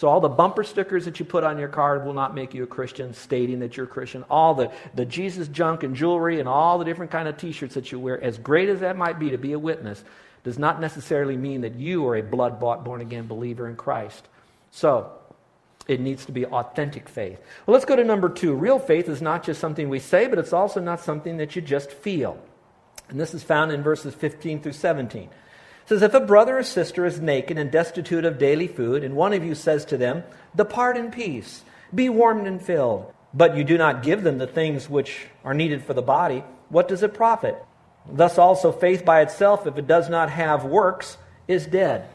So all the bumper stickers that you put on your car will not make you a Christian, stating that you're a Christian. All the, the Jesus junk and jewelry and all the different kind of t-shirts that you wear, as great as that might be to be a witness, does not necessarily mean that you are a blood-bought, born-again believer in Christ. So it needs to be authentic faith. Well, let's go to number two. Real faith is not just something we say, but it's also not something that you just feel. And this is found in verses 15 through 17 says, If a brother or sister is naked and destitute of daily food, and one of you says to them, Depart in peace, be warmed and filled, but you do not give them the things which are needed for the body, what does it profit? Thus also, faith by itself, if it does not have works, is dead.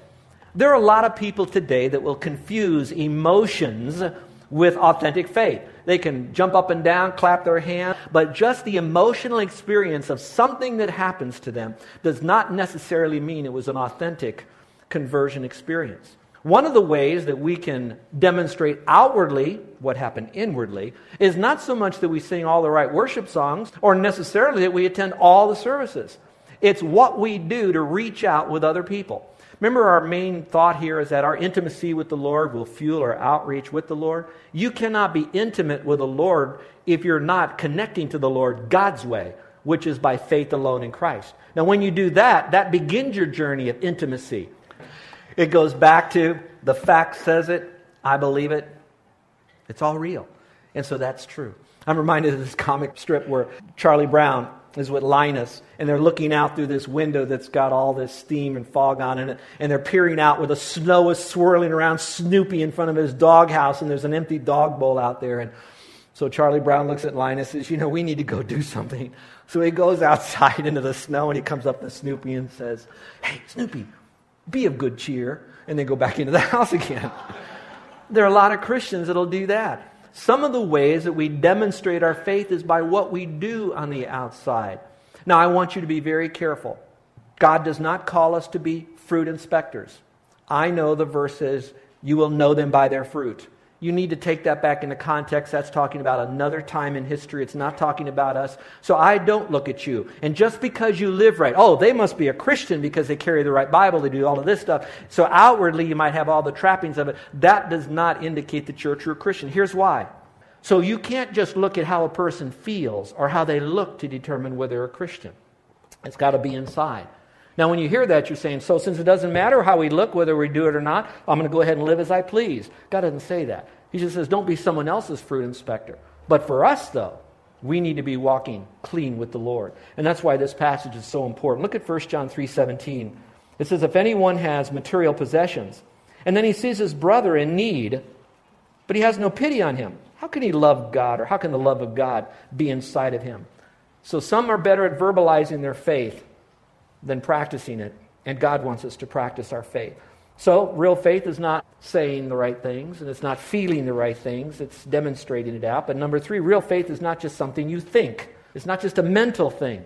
There are a lot of people today that will confuse emotions with authentic faith. They can jump up and down, clap their hands, but just the emotional experience of something that happens to them does not necessarily mean it was an authentic conversion experience. One of the ways that we can demonstrate outwardly what happened inwardly is not so much that we sing all the right worship songs or necessarily that we attend all the services. It's what we do to reach out with other people. Remember, our main thought here is that our intimacy with the Lord will fuel our outreach with the Lord. You cannot be intimate with the Lord if you're not connecting to the Lord God's way, which is by faith alone in Christ. Now, when you do that, that begins your journey of intimacy. It goes back to the fact says it, I believe it. It's all real. And so that's true. I'm reminded of this comic strip where Charlie Brown is with Linus, and they're looking out through this window that's got all this steam and fog on it, and they're peering out where the snow is swirling around Snoopy in front of his doghouse, and there's an empty dog bowl out there. And so Charlie Brown looks at Linus and says, You know, we need to go do something. So he goes outside into the snow, and he comes up to Snoopy and says, Hey, Snoopy, be of good cheer. And then go back into the house again. there are a lot of Christians that'll do that. Some of the ways that we demonstrate our faith is by what we do on the outside. Now, I want you to be very careful. God does not call us to be fruit inspectors. I know the verse says, You will know them by their fruit. You need to take that back into context. That's talking about another time in history. It's not talking about us. So I don't look at you. And just because you live right, oh, they must be a Christian because they carry the right Bible, they do all of this stuff. So outwardly, you might have all the trappings of it. That does not indicate that you're a true Christian. Here's why. So you can't just look at how a person feels or how they look to determine whether they're a Christian. It's got to be inside. Now, when you hear that, you're saying, so since it doesn't matter how we look, whether we do it or not, I'm going to go ahead and live as I please. God doesn't say that. He just says, don't be someone else's fruit inspector. But for us, though, we need to be walking clean with the Lord. And that's why this passage is so important. Look at 1 John 3.17. It says, if anyone has material possessions, and then he sees his brother in need, but he has no pity on him, how can he love God, or how can the love of God be inside of him? So some are better at verbalizing their faith than practicing it. And God wants us to practice our faith. So, real faith is not saying the right things and it's not feeling the right things, it's demonstrating it out. But number three, real faith is not just something you think, it's not just a mental thing.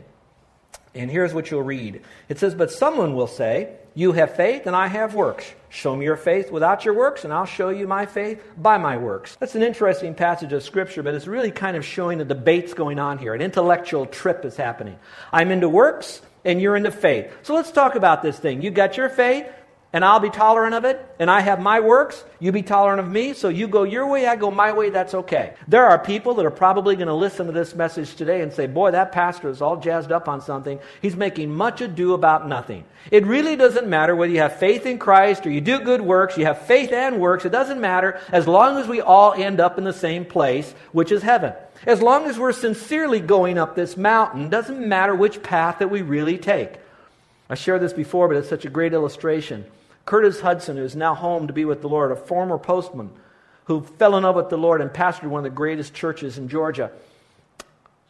And here's what you'll read it says, But someone will say, You have faith and I have works. Show me your faith without your works, and I'll show you my faith by my works. That's an interesting passage of Scripture, but it's really kind of showing the debates going on here. An intellectual trip is happening. I'm into works, and you're into faith. So let's talk about this thing. You got your faith, and I'll be tolerant of it, and I have my works, you be tolerant of me, so you go your way, I go my way, that's okay. There are people that are probably going to listen to this message today and say, Boy, that pastor is all jazzed up on something. He's making much ado about nothing. It really doesn't matter whether you have faith in Christ or you do good works, you have faith and works, it doesn't matter as long as we all end up in the same place, which is heaven. As long as we're sincerely going up this mountain, doesn't matter which path that we really take. I shared this before, but it's such a great illustration. Curtis Hutson, who is now home to be with the Lord, a former postman who fell in love with the Lord and pastored one of the greatest churches in Georgia.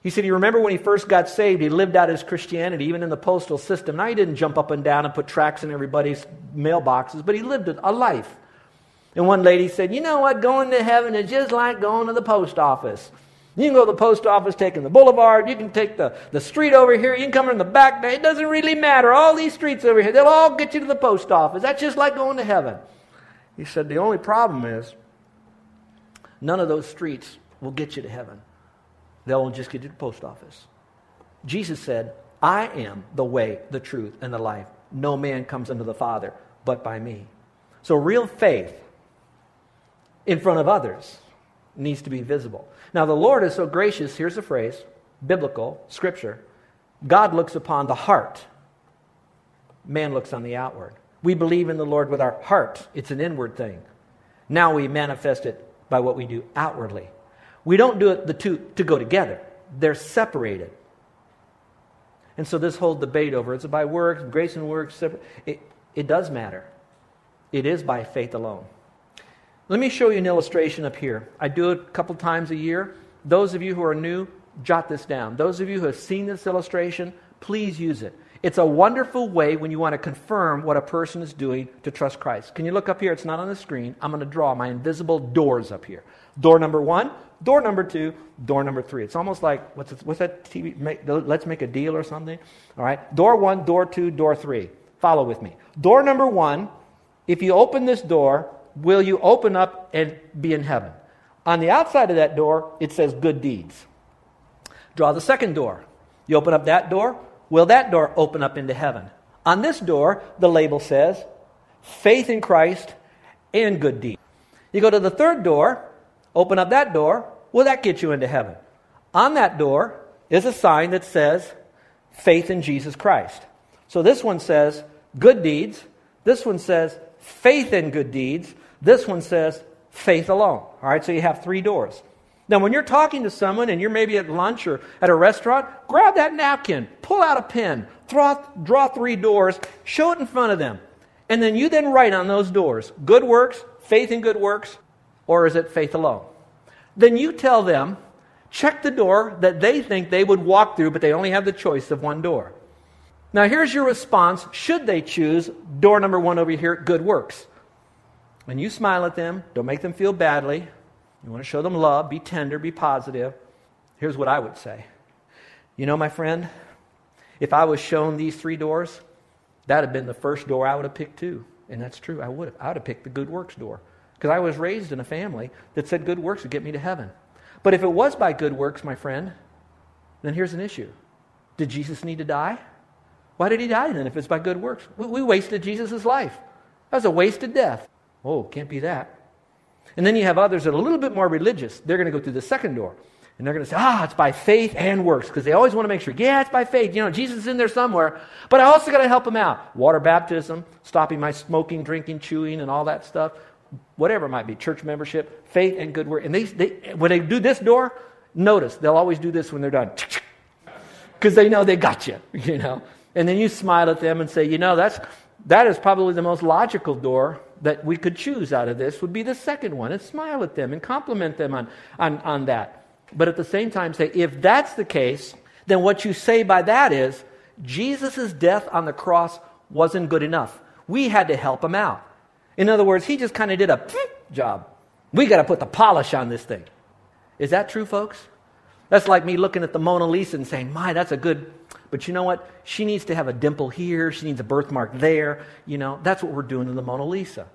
He said he remembered when he first got saved, he lived out his Christianity, even in the postal system. Now, he didn't jump up and down and put tracts in everybody's mailboxes, but he lived a life. And one lady said, You know what? Going to heaven is just like going to the post office. You can go to the post office taking the boulevard. You can take the, the street over here. You can come in the back. It doesn't really matter. All these streets over here, they'll all get you to the post office. That's just like going to heaven. He said, The only problem is none of those streets will get you to heaven. They'll just get you to the post office. Jesus said, I am the way, the truth, and the life. No man comes unto the Father but by me. So, real faith in front of others needs to be visible. Now, the Lord is so gracious. Here's a phrase biblical, scripture. God looks upon the heart, man looks on the outward. We believe in the Lord with our heart, it's an inward thing. Now we manifest it by what we do outwardly. We don't do it the two to go together, they're separated. And so, this whole debate over it's by works, grace and works, it, it does matter. It is by faith alone. Let me show you an illustration up here. I do it a couple times a year. Those of you who are new, jot this down. Those of you who have seen this illustration, please use it. It's a wonderful way when you want to confirm what a person is doing to trust Christ. Can you look up here? It's not on the screen. I'm going to draw my invisible doors up here. Door number one, door number two, door number three. It's almost like, what's, what's that TV? Make, let's make a deal or something. All right. Door one, door two, door three. Follow with me. Door number one, if you open this door, will you open up and be in heaven? On the outside of that door, it says good deeds. Draw the second door. You open up that door, will that door open up into heaven? On this door, the label says faith in Christ and good deeds. You go to the third door, open up that door, will that get you into heaven? On that door is a sign that says faith in Jesus Christ. So this one says good deeds, this one says faith in good deeds, this one says faith alone. All right, so you have three doors. Now, when you're talking to someone and you're maybe at lunch or at a restaurant, grab that napkin, pull out a pen, draw, draw three doors, show it in front of them. And then you then write on those doors good works, faith in good works, or is it faith alone? Then you tell them, check the door that they think they would walk through, but they only have the choice of one door. Now, here's your response should they choose door number one over here, good works. When you smile at them, don't make them feel badly. You want to show them love, be tender, be positive. Here's what I would say You know, my friend, if I was shown these three doors, that would have been the first door I would have picked too. And that's true, I would have. I would have picked the good works door. Because I was raised in a family that said good works would get me to heaven. But if it was by good works, my friend, then here's an issue. Did Jesus need to die? Why did he die then if it's by good works? We wasted Jesus' life. That was a wasted death. Oh, can't be that. And then you have others that are a little bit more religious. They're going to go through the second door. And they're going to say, ah, it's by faith and works. Because they always want to make sure, yeah, it's by faith. You know, Jesus is in there somewhere. But I also got to help him out. Water baptism, stopping my smoking, drinking, chewing, and all that stuff. Whatever it might be. Church membership, faith and good work. And they, they, when they do this door, notice they'll always do this when they're done. Because they know they got you, you know. And then you smile at them and say, you know, that's, that is probably the most logical door that we could choose out of this would be the second one and smile at them and compliment them on, on, on that. But at the same time, say, if that's the case, then what you say by that is Jesus' death on the cross wasn't good enough. We had to help him out. In other words, he just kind of did a job. We got to put the polish on this thing. Is that true, folks? That's like me looking at the Mona Lisa and saying, My, that's a good but you know what? She needs to have a dimple here. She needs a birthmark there. You know, that's what we're doing to the Mona Lisa.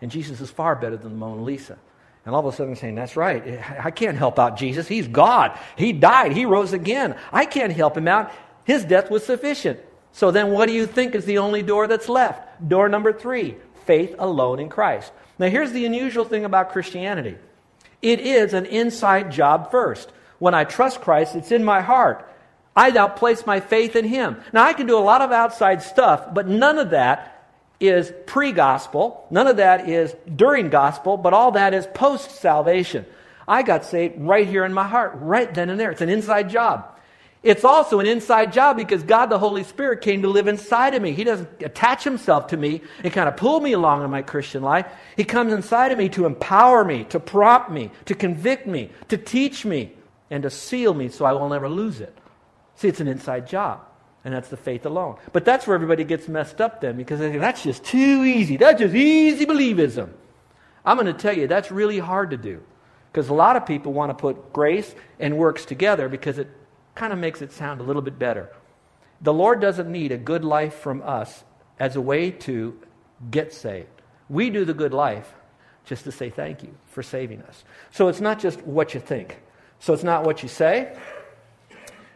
And Jesus is far better than the Mona Lisa. And all of a sudden, saying, That's right. I can't help out Jesus. He's God. He died. He rose again. I can't help him out. His death was sufficient. So then, what do you think is the only door that's left? Door number three faith alone in Christ. Now, here's the unusual thing about Christianity it is an inside job first. When I trust Christ, it's in my heart. I now place my faith in Him. Now, I can do a lot of outside stuff, but none of that is pre gospel. None of that is during gospel, but all that is post salvation. I got saved right here in my heart, right then and there. It's an inside job. It's also an inside job because God the Holy Spirit came to live inside of me. He doesn't attach himself to me and kind of pull me along in my Christian life. He comes inside of me to empower me, to prompt me, to convict me, to teach me, and to seal me so I will never lose it. See, it's an inside job. And that's the faith alone. But that's where everybody gets messed up then because they think that's just too easy. That's just easy believism. I'm going to tell you, that's really hard to do. Because a lot of people want to put grace and works together because it kind of makes it sound a little bit better. The Lord doesn't need a good life from us as a way to get saved. We do the good life just to say thank you for saving us. So it's not just what you think. So it's not what you say,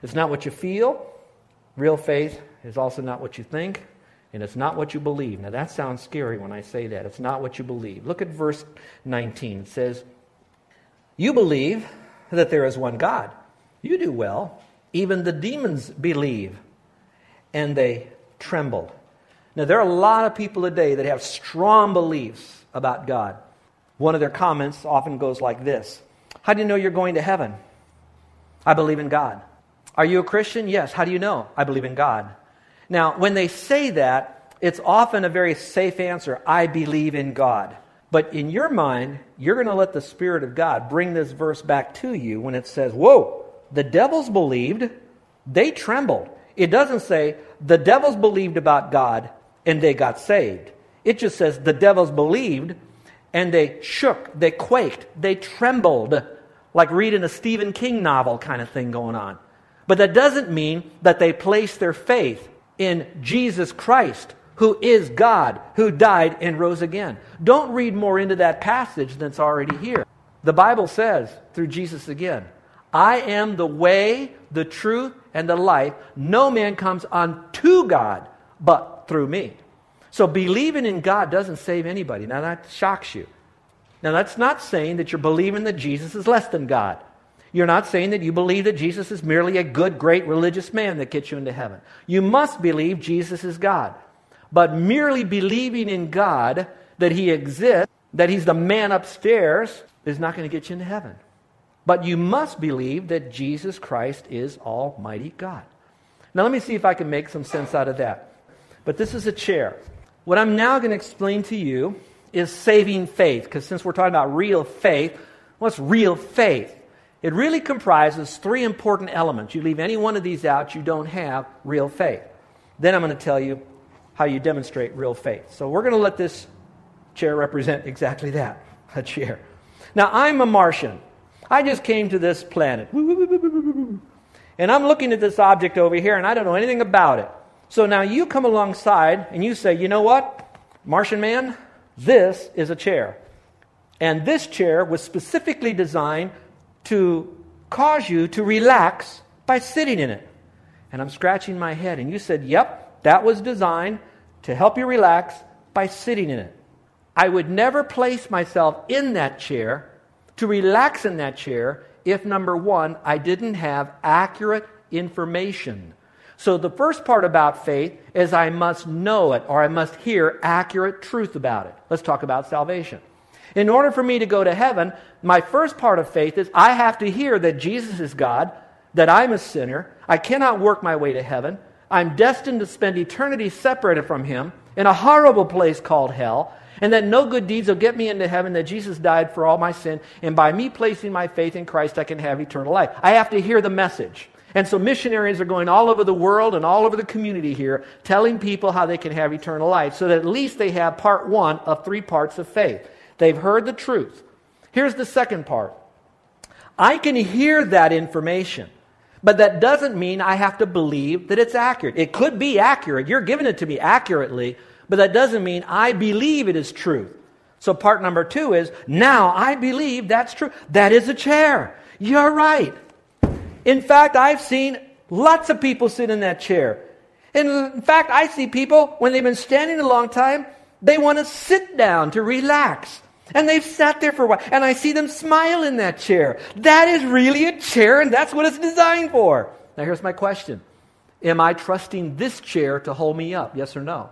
it's not what you feel. Real faith is also not what you think, and it's not what you believe. Now that sounds scary when I say that. It's not what you believe. Look at verse 19. It says, You believe that there is one God. You do well. Even the demons believe, and they tremble. Now, there are a lot of people today that have strong beliefs about God. One of their comments often goes like this How do you know you're going to heaven? I believe in God. Are you a Christian? Yes. How do you know? I believe in God. Now, when they say that, it's often a very safe answer I believe in God. But in your mind, you're going to let the Spirit of God bring this verse back to you when it says, Whoa, the devils believed, they trembled. It doesn't say the devils believed about God and they got saved. It just says the devils believed and they shook, they quaked, they trembled, like reading a Stephen King novel kind of thing going on. But that doesn't mean that they place their faith in Jesus Christ, who is God, who died and rose again. Don't read more into that passage than's already here. The Bible says, through Jesus again, I am the way, the truth, and the life. No man comes unto God but through me. So believing in God doesn't save anybody. Now that shocks you. Now that's not saying that you're believing that Jesus is less than God. You're not saying that you believe that Jesus is merely a good, great religious man that gets you into heaven. You must believe Jesus is God. But merely believing in God, that He exists, that He's the man upstairs, is not going to get you into heaven. But you must believe that Jesus Christ is Almighty God. Now, let me see if I can make some sense out of that. But this is a chair. What I'm now going to explain to you is saving faith, because since we're talking about real faith, what's real faith? It really comprises three important elements. You leave any one of these out, you don't have real faith. Then I'm going to tell you how you demonstrate real faith. So we're going to let this chair represent exactly that a chair. Now, I'm a Martian. I just came to this planet. And I'm looking at this object over here, and I don't know anything about it. So now you come alongside and you say, you know what, Martian man, this is a chair. And this chair was specifically designed to cause you to relax by sitting in it. And I'm scratching my head. And you said, yep, that was designed to help you relax by sitting in it. I would never place myself in that chair to relax in that chair if, number one, I didn't have accurate information so the first part about faith is I must know it or I must hear accurate truth about it. Let's talk about salvation. In order for me to go to heaven, my first part of faith is I have to hear that Jesus is God, that I'm a sinner, I cannot work my way to heaven, I'm destined to spend eternity separated from Him in a horrible place called hell, and that no good deeds will get me into heaven, that Jesus died for all my sin, and by me placing my faith in Christ, I can have eternal life. I have to hear the message. And so missionaries are going all over the world and all over the community here, telling people how they can have eternal life, so that at least they have part one of three parts of faith. They've heard the truth. Here's the second part I can hear that information. But that doesn't mean I have to believe that it's accurate. It could be accurate. You're giving it to me accurately, but that doesn't mean I believe it is truth. So part number two is now I believe that's true. That is a chair. You're right. In fact, I've seen lots of people sit in that chair. In fact, I see people, when they've been standing a long time, they want to sit down to relax. And they've sat there for a while. And I see them smile in that chair. That is really a chair, and that's what it's designed for. Now, here's my question Am I trusting this chair to hold me up? Yes or no?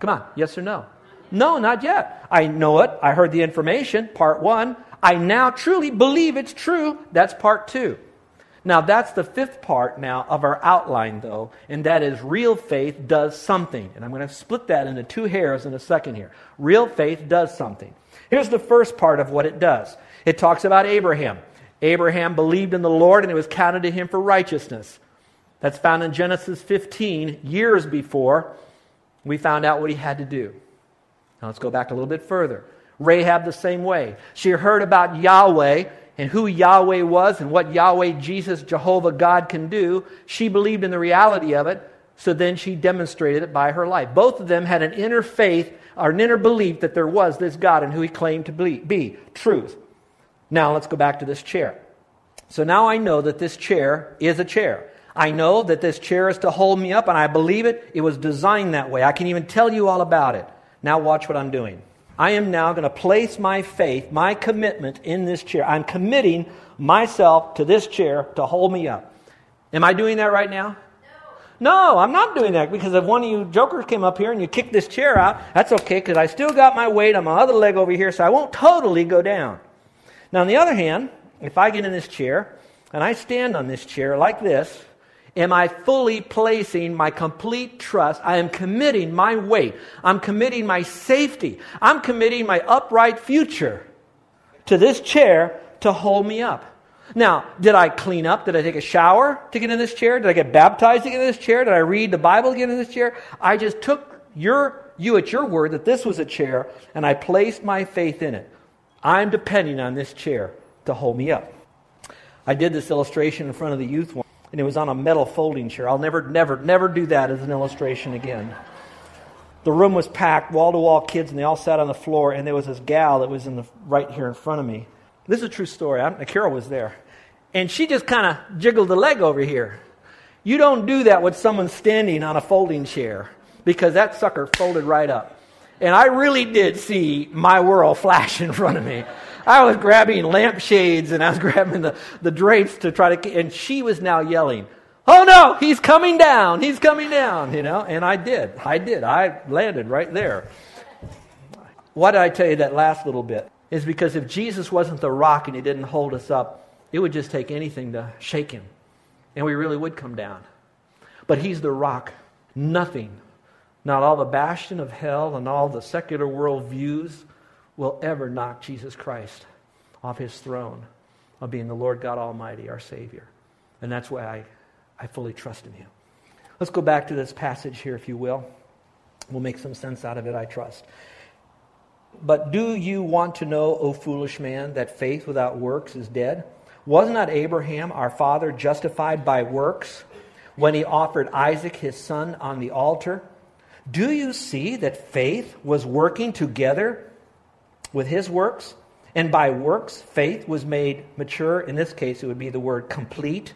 Come on, yes or no? No, not yet. I know it. I heard the information, part one. I now truly believe it's true. That's part two. Now, that's the fifth part now of our outline, though, and that is real faith does something. And I'm going to split that into two hairs in a second here. Real faith does something. Here's the first part of what it does it talks about Abraham. Abraham believed in the Lord, and it was counted to him for righteousness. That's found in Genesis 15, years before we found out what he had to do. Now, let's go back a little bit further. Rahab, the same way. She heard about Yahweh and who Yahweh was and what Yahweh, Jesus, Jehovah, God can do. She believed in the reality of it, so then she demonstrated it by her life. Both of them had an inner faith or an inner belief that there was this God and who he claimed to be. Truth. Now let's go back to this chair. So now I know that this chair is a chair. I know that this chair is to hold me up, and I believe it. It was designed that way. I can even tell you all about it. Now, watch what I'm doing. I am now going to place my faith, my commitment in this chair. I'm committing myself to this chair to hold me up. Am I doing that right now? No. no, I'm not doing that because if one of you jokers came up here and you kicked this chair out, that's okay because I still got my weight on my other leg over here, so I won't totally go down. Now, on the other hand, if I get in this chair and I stand on this chair like this, am I fully placing my complete trust? I am committing my weight. I'm committing my safety. I'm committing my upright future to this chair to hold me up. Now, did I clean up? Did I take a shower to get in this chair? Did I get baptized to get in this chair? Did I read the Bible to get in this chair? I just took your you at your word that this was a chair and I placed my faith in it. I'm depending on this chair to hold me up. I did this illustration in front of the youth one and it was on a metal folding chair. I'll never, never, never do that as an illustration again. The room was packed, wall to wall kids, and they all sat on the floor. And there was this gal that was in the right here in front of me. This is a true story. I, Carol was there, and she just kind of jiggled the leg over here. You don't do that with someone standing on a folding chair because that sucker folded right up. And I really did see my world flash in front of me. I was grabbing lampshades and I was grabbing the, the drapes to try to, and she was now yelling, Oh no, he's coming down, he's coming down, you know, and I did. I did. I landed right there. Why did I tell you that last little bit? Is because if Jesus wasn't the rock and he didn't hold us up, it would just take anything to shake him, and we really would come down. But he's the rock. Nothing, not all the bastion of hell and all the secular world views, will ever knock Jesus Christ off his throne of being the Lord God Almighty, our Savior. And that's why I, I fully trust in him. Let's go back to this passage here, if you will. We'll make some sense out of it, I trust. But do you want to know, O foolish man, that faith without works is dead? Was not Abraham, our father, justified by works when he offered Isaac, his son, on the altar? Do you see that faith was working together with his works, and by works, faith was made mature. In this case, it would be the word complete.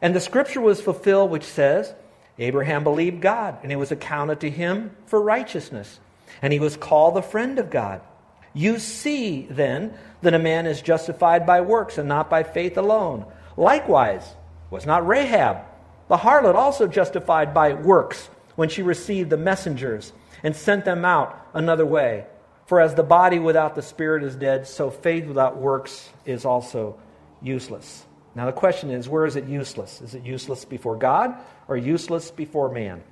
And the scripture was fulfilled, which says, Abraham believed God, and it was accounted to him for righteousness, and he was called the friend of God. You see, then, that a man is justified by works and not by faith alone. Likewise, was not Rahab, the harlot, also justified by works when she received the messengers and sent them out another way? For as the body without the spirit is dead, so faith without works is also useless. Now, the question is where is it useless? Is it useless before God or useless before man?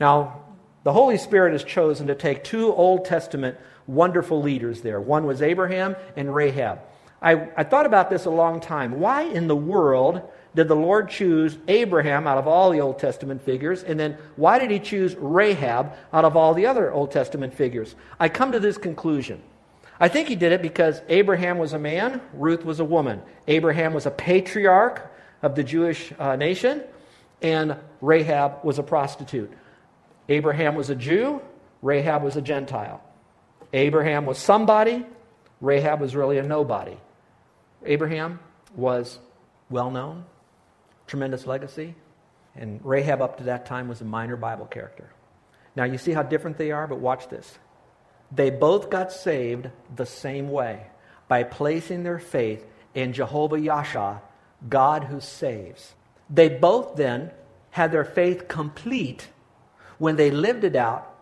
Now, the Holy Spirit has chosen to take two Old Testament wonderful leaders there. One was Abraham and Rahab. I, I thought about this a long time. Why in the world did the Lord choose Abraham out of all the Old Testament figures? And then why did he choose Rahab out of all the other Old Testament figures? I come to this conclusion. I think he did it because Abraham was a man, Ruth was a woman. Abraham was a patriarch of the Jewish uh, nation, and Rahab was a prostitute. Abraham was a Jew, Rahab was a Gentile. Abraham was somebody, Rahab was really a nobody. Abraham was well known, tremendous legacy. And Rahab, up to that time, was a minor Bible character. Now, you see how different they are, but watch this. They both got saved the same way by placing their faith in Jehovah Yasha, God who saves. They both then had their faith complete when they lived it out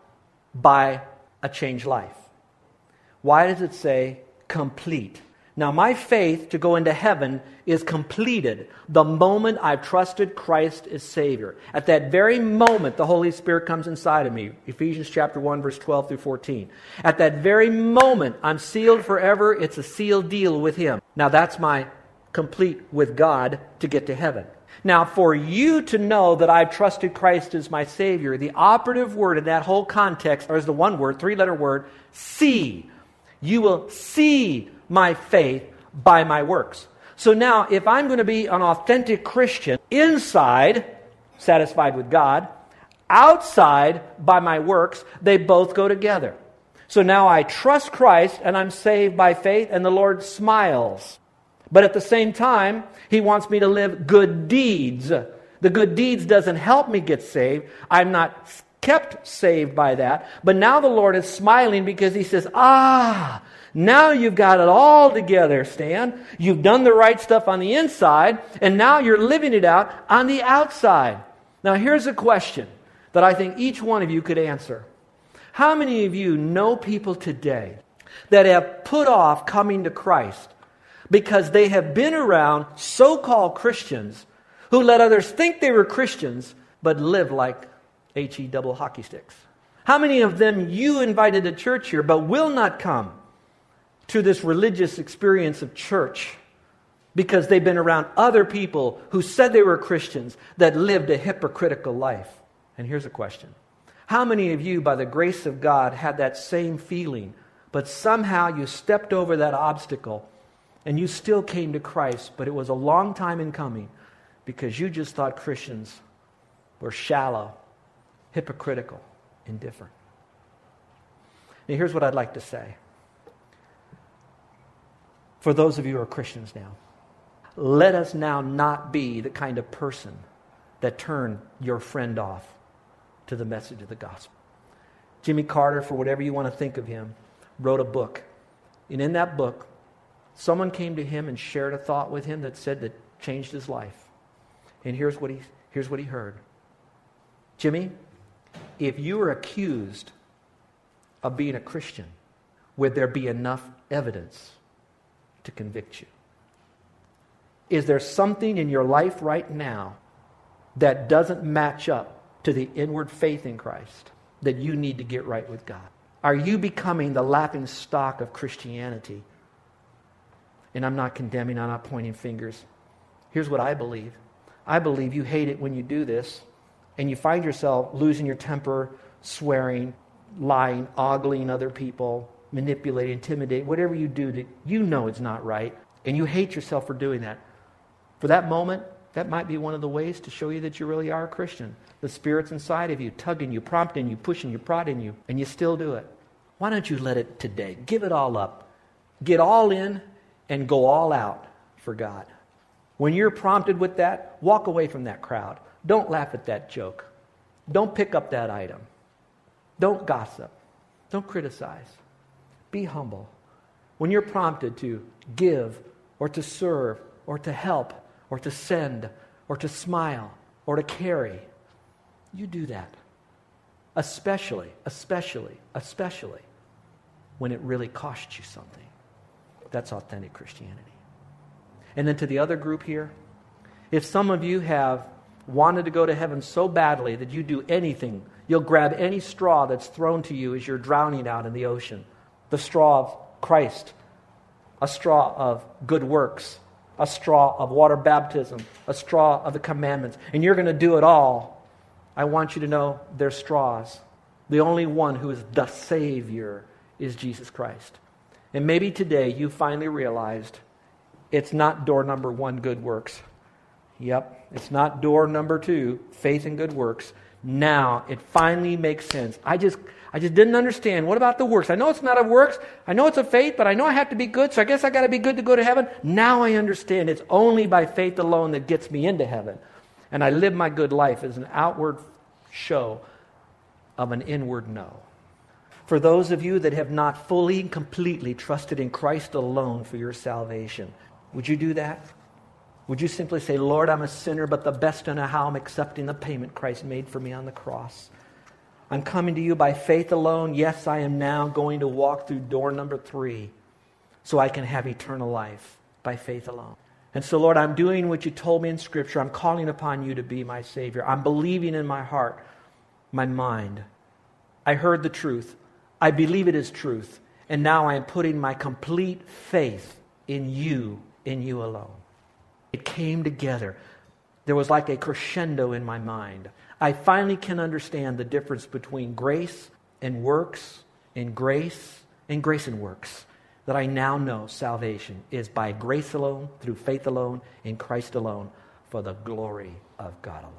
by a changed life. Why does it say complete? Now, my faith to go into heaven is completed the moment I've trusted Christ as Savior. At that very moment, the Holy Spirit comes inside of me. Ephesians chapter 1, verse 12 through 14. At that very moment, I'm sealed forever. It's a sealed deal with Him. Now, that's my complete with God to get to heaven. Now, for you to know that I've trusted Christ as my Savior, the operative word in that whole context is the one word, three letter word, see. You will see my faith by my works. So now, if I'm going to be an authentic Christian, inside, satisfied with God, outside, by my works, they both go together. So now I trust Christ and I'm saved by faith, and the Lord smiles. But at the same time, He wants me to live good deeds. The good deeds doesn't help me get saved. I'm not kept saved by that. But now the Lord is smiling because He says, Ah, now you've got it all together, Stan. You've done the right stuff on the inside, and now you're living it out on the outside. Now, here's a question that I think each one of you could answer. How many of you know people today that have put off coming to Christ because they have been around so called Christians who let others think they were Christians but live like HE double hockey sticks? How many of them you invited to church here but will not come to this religious experience of church because they've been around other people who said they were Christians that lived a hypocritical life. And here's a question How many of you, by the grace of God, had that same feeling, but somehow you stepped over that obstacle and you still came to Christ, but it was a long time in coming because you just thought Christians were shallow, hypocritical, indifferent? Now, here's what I'd like to say for those of you who are Christians now. Let us now not be the kind of person that turn your friend off to the message of the gospel. Jimmy Carter, for whatever you want to think of him, wrote a book. And in that book, someone came to him and shared a thought with him that said that changed his life. And here's what he, here's what he heard Jimmy, if you were accused of being a Christian, would there be enough evidence to convict you? Is there something in your life right now that doesn't match up to the inward faith in Christ that you need to get right with God? Are you becoming the laughing stock of Christianity? And I'm not condemning, I'm not pointing fingers. Here's what I believe I believe you hate it when you do this and you find yourself losing your temper, swearing, lying, ogling other people, manipulating, intimidate, whatever you do that you know it's not right, and you hate yourself for doing that. For that moment, that might be one of the ways to show you that you really are a Christian. The Spirit's inside of you, tugging you, prompting you, pushing you, prodding you, and you still do it. Why don't you let it today? Give it all up. Get all in and go all out for God. When you're prompted with that, walk away from that crowd. Don't laugh at that joke. Don't pick up that item. Don't gossip. Don't criticize. Be humble. When you're prompted to give or to serve or to help or to send or to smile or to carry, you do that. Especially, especially, especially when it really costs you something. That's authentic Christianity. And then to the other group here, if some of you have wanted to go to heaven so badly that you'd do anything, you'll grab any straw that's thrown to you as you're drowning out in the ocean the straw of Christ, a straw of good works, a straw of water baptism, a straw of the commandments, and you're going to do it all, I want you to know they're straws. The only one who is the Savior is Jesus Christ. And maybe today you finally realized it's not door number one, good works. Yep, it's not door number two, faith and good works. Now it finally makes sense. I just I just didn't understand. What about the works? I know it's not of works. I know it's of faith, but I know I have to be good, so I guess I got to be good to go to heaven. Now I understand. It's only by faith alone that gets me into heaven. And I live my good life as an outward show of an inward no. For those of you that have not fully and completely trusted in Christ alone for your salvation, would you do that? Would you simply say, Lord, I'm a sinner, but the best I know how I'm accepting the payment Christ made for me on the cross? I'm coming to you by faith alone. Yes, I am now going to walk through door number three so I can have eternal life by faith alone. And so, Lord, I'm doing what you told me in Scripture. I'm calling upon you to be my Savior. I'm believing in my heart, my mind. I heard the truth. I believe it is truth. And now I am putting my complete faith in you, in you alone. It came together. There was like a crescendo in my mind. I finally can understand the difference between grace and works and grace and grace and works. that I now know salvation is by grace alone, through faith alone, in Christ alone, for the glory of God alone.